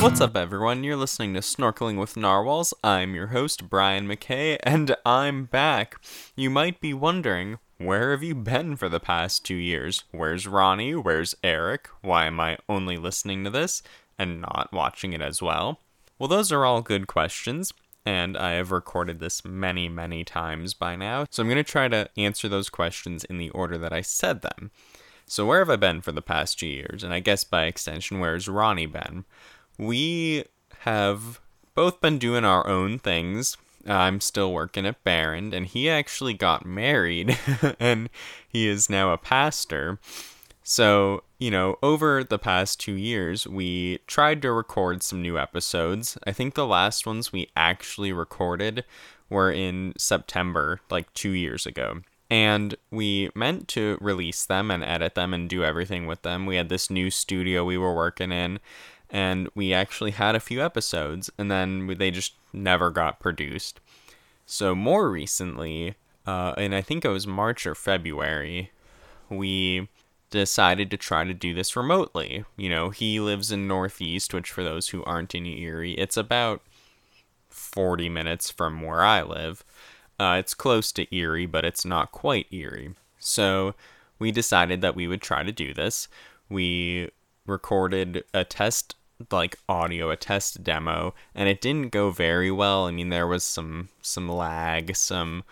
What's up, everyone? You're listening to Snorkeling with Narwhals. I'm your host, Brian McKay, and I'm back. You might be wondering, where have you been for the past two years? Where's Ronnie? Where's Eric? Why am I only listening to this and not watching it as well? Well, those are all good questions, and I have recorded this many, many times by now, so I'm going to try to answer those questions in the order that I said them. So, where have I been for the past two years? And I guess by extension, where's Ronnie been? We have both been doing our own things. I'm still working at Barron, and he actually got married, and he is now a pastor. So, you know, over the past two years, we tried to record some new episodes. I think the last ones we actually recorded were in September, like two years ago. And we meant to release them and edit them and do everything with them. We had this new studio we were working in, and we actually had a few episodes, and then they just never got produced. So, more recently, uh, and I think it was March or February, we decided to try to do this remotely. You know, he lives in Northeast, which for those who aren't in Erie, it's about 40 minutes from where I live. Uh, it's close to Erie, but it's not quite Erie. So we decided that we would try to do this. We recorded a test like audio a test demo and it didn't go very well i mean there was some some lag some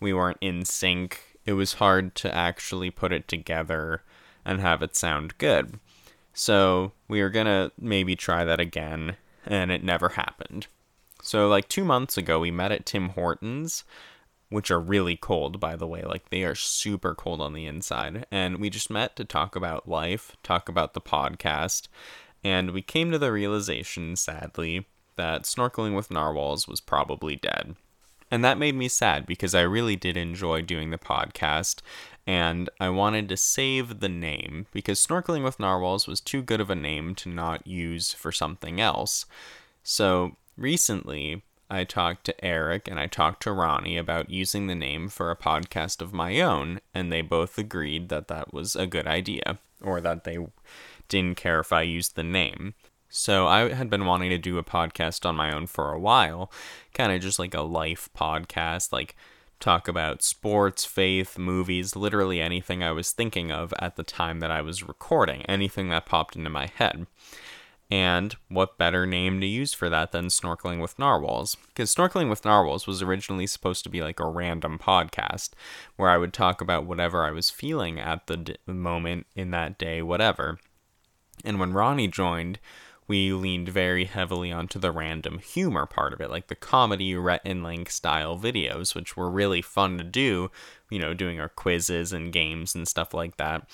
we weren't in sync it was hard to actually put it together and have it sound good. So we were gonna maybe try that again, and it never happened. So, like two months ago, we met at Tim Hortons, which are really cold, by the way. Like, they are super cold on the inside. And we just met to talk about life, talk about the podcast. And we came to the realization, sadly, that snorkeling with narwhals was probably dead. And that made me sad because I really did enjoy doing the podcast and I wanted to save the name because Snorkeling with Narwhals was too good of a name to not use for something else. So recently, I talked to Eric and I talked to Ronnie about using the name for a podcast of my own, and they both agreed that that was a good idea, or that they didn't care if I used the name. So I had been wanting to do a podcast on my own for a while, kind of just like a life podcast, like talk about sports, faith, movies, literally anything I was thinking of at the time that I was recording, anything that popped into my head. And what better name to use for that than Snorkeling with Narwhals? Because Snorkeling with Narwhals was originally supposed to be like a random podcast where I would talk about whatever I was feeling at the d- moment in that day, whatever. And when Ronnie joined, we leaned very heavily onto the random humor part of it, like the comedy Rhett and Link style videos, which were really fun to do, you know, doing our quizzes and games and stuff like that.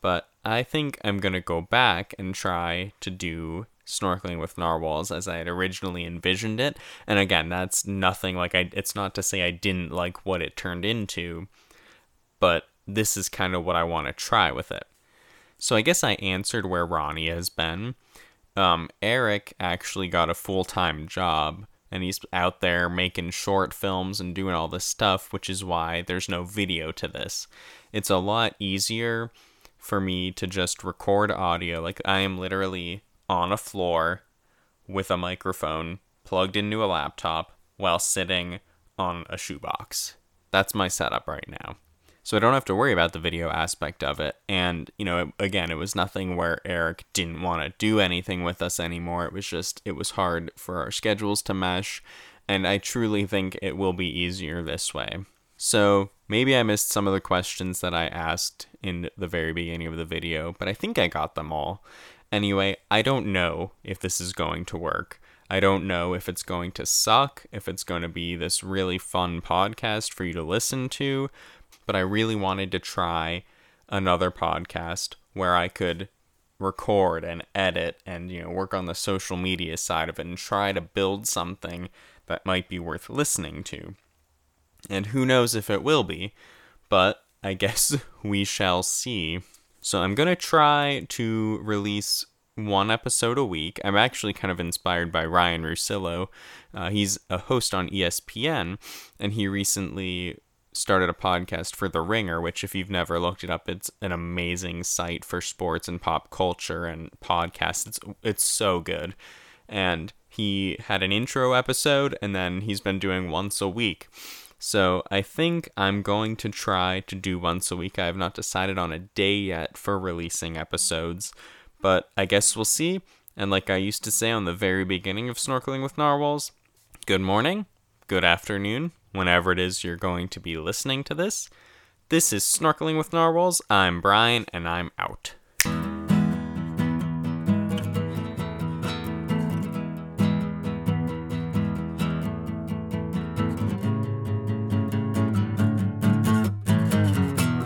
But I think I'm going to go back and try to do snorkeling with narwhals as I had originally envisioned it. And again, that's nothing like I it's not to say I didn't like what it turned into, but this is kind of what I want to try with it. So I guess I answered where Ronnie has been um, Eric actually got a full time job and he's out there making short films and doing all this stuff, which is why there's no video to this. It's a lot easier for me to just record audio. Like, I am literally on a floor with a microphone plugged into a laptop while sitting on a shoebox. That's my setup right now so I don't have to worry about the video aspect of it. And, you know, it, again, it was nothing where Eric didn't want to do anything with us anymore. It was just, it was hard for our schedules to mesh. And I truly think it will be easier this way. So maybe I missed some of the questions that I asked in the very beginning of the video, but I think I got them all. Anyway, I don't know if this is going to work. I don't know if it's going to suck, if it's going to be this really fun podcast for you to listen to, but I really wanted to try another podcast where I could record and edit and you know work on the social media side of it and try to build something that might be worth listening to. And who knows if it will be, but I guess we shall see. So I'm going to try to release one episode a week. I'm actually kind of inspired by Ryan Russillo. Uh, he's a host on ESPN, and he recently started a podcast for The Ringer, which, if you've never looked it up, it's an amazing site for sports and pop culture and podcasts. It's it's so good, and he had an intro episode, and then he's been doing once a week. So I think I'm going to try to do once a week. I have not decided on a day yet for releasing episodes, but I guess we'll see. And like I used to say on the very beginning of Snorkeling with Narwhals, good morning, good afternoon, whenever it is you're going to be listening to this. This is Snorkeling with Narwhals. I'm Brian, and I'm out.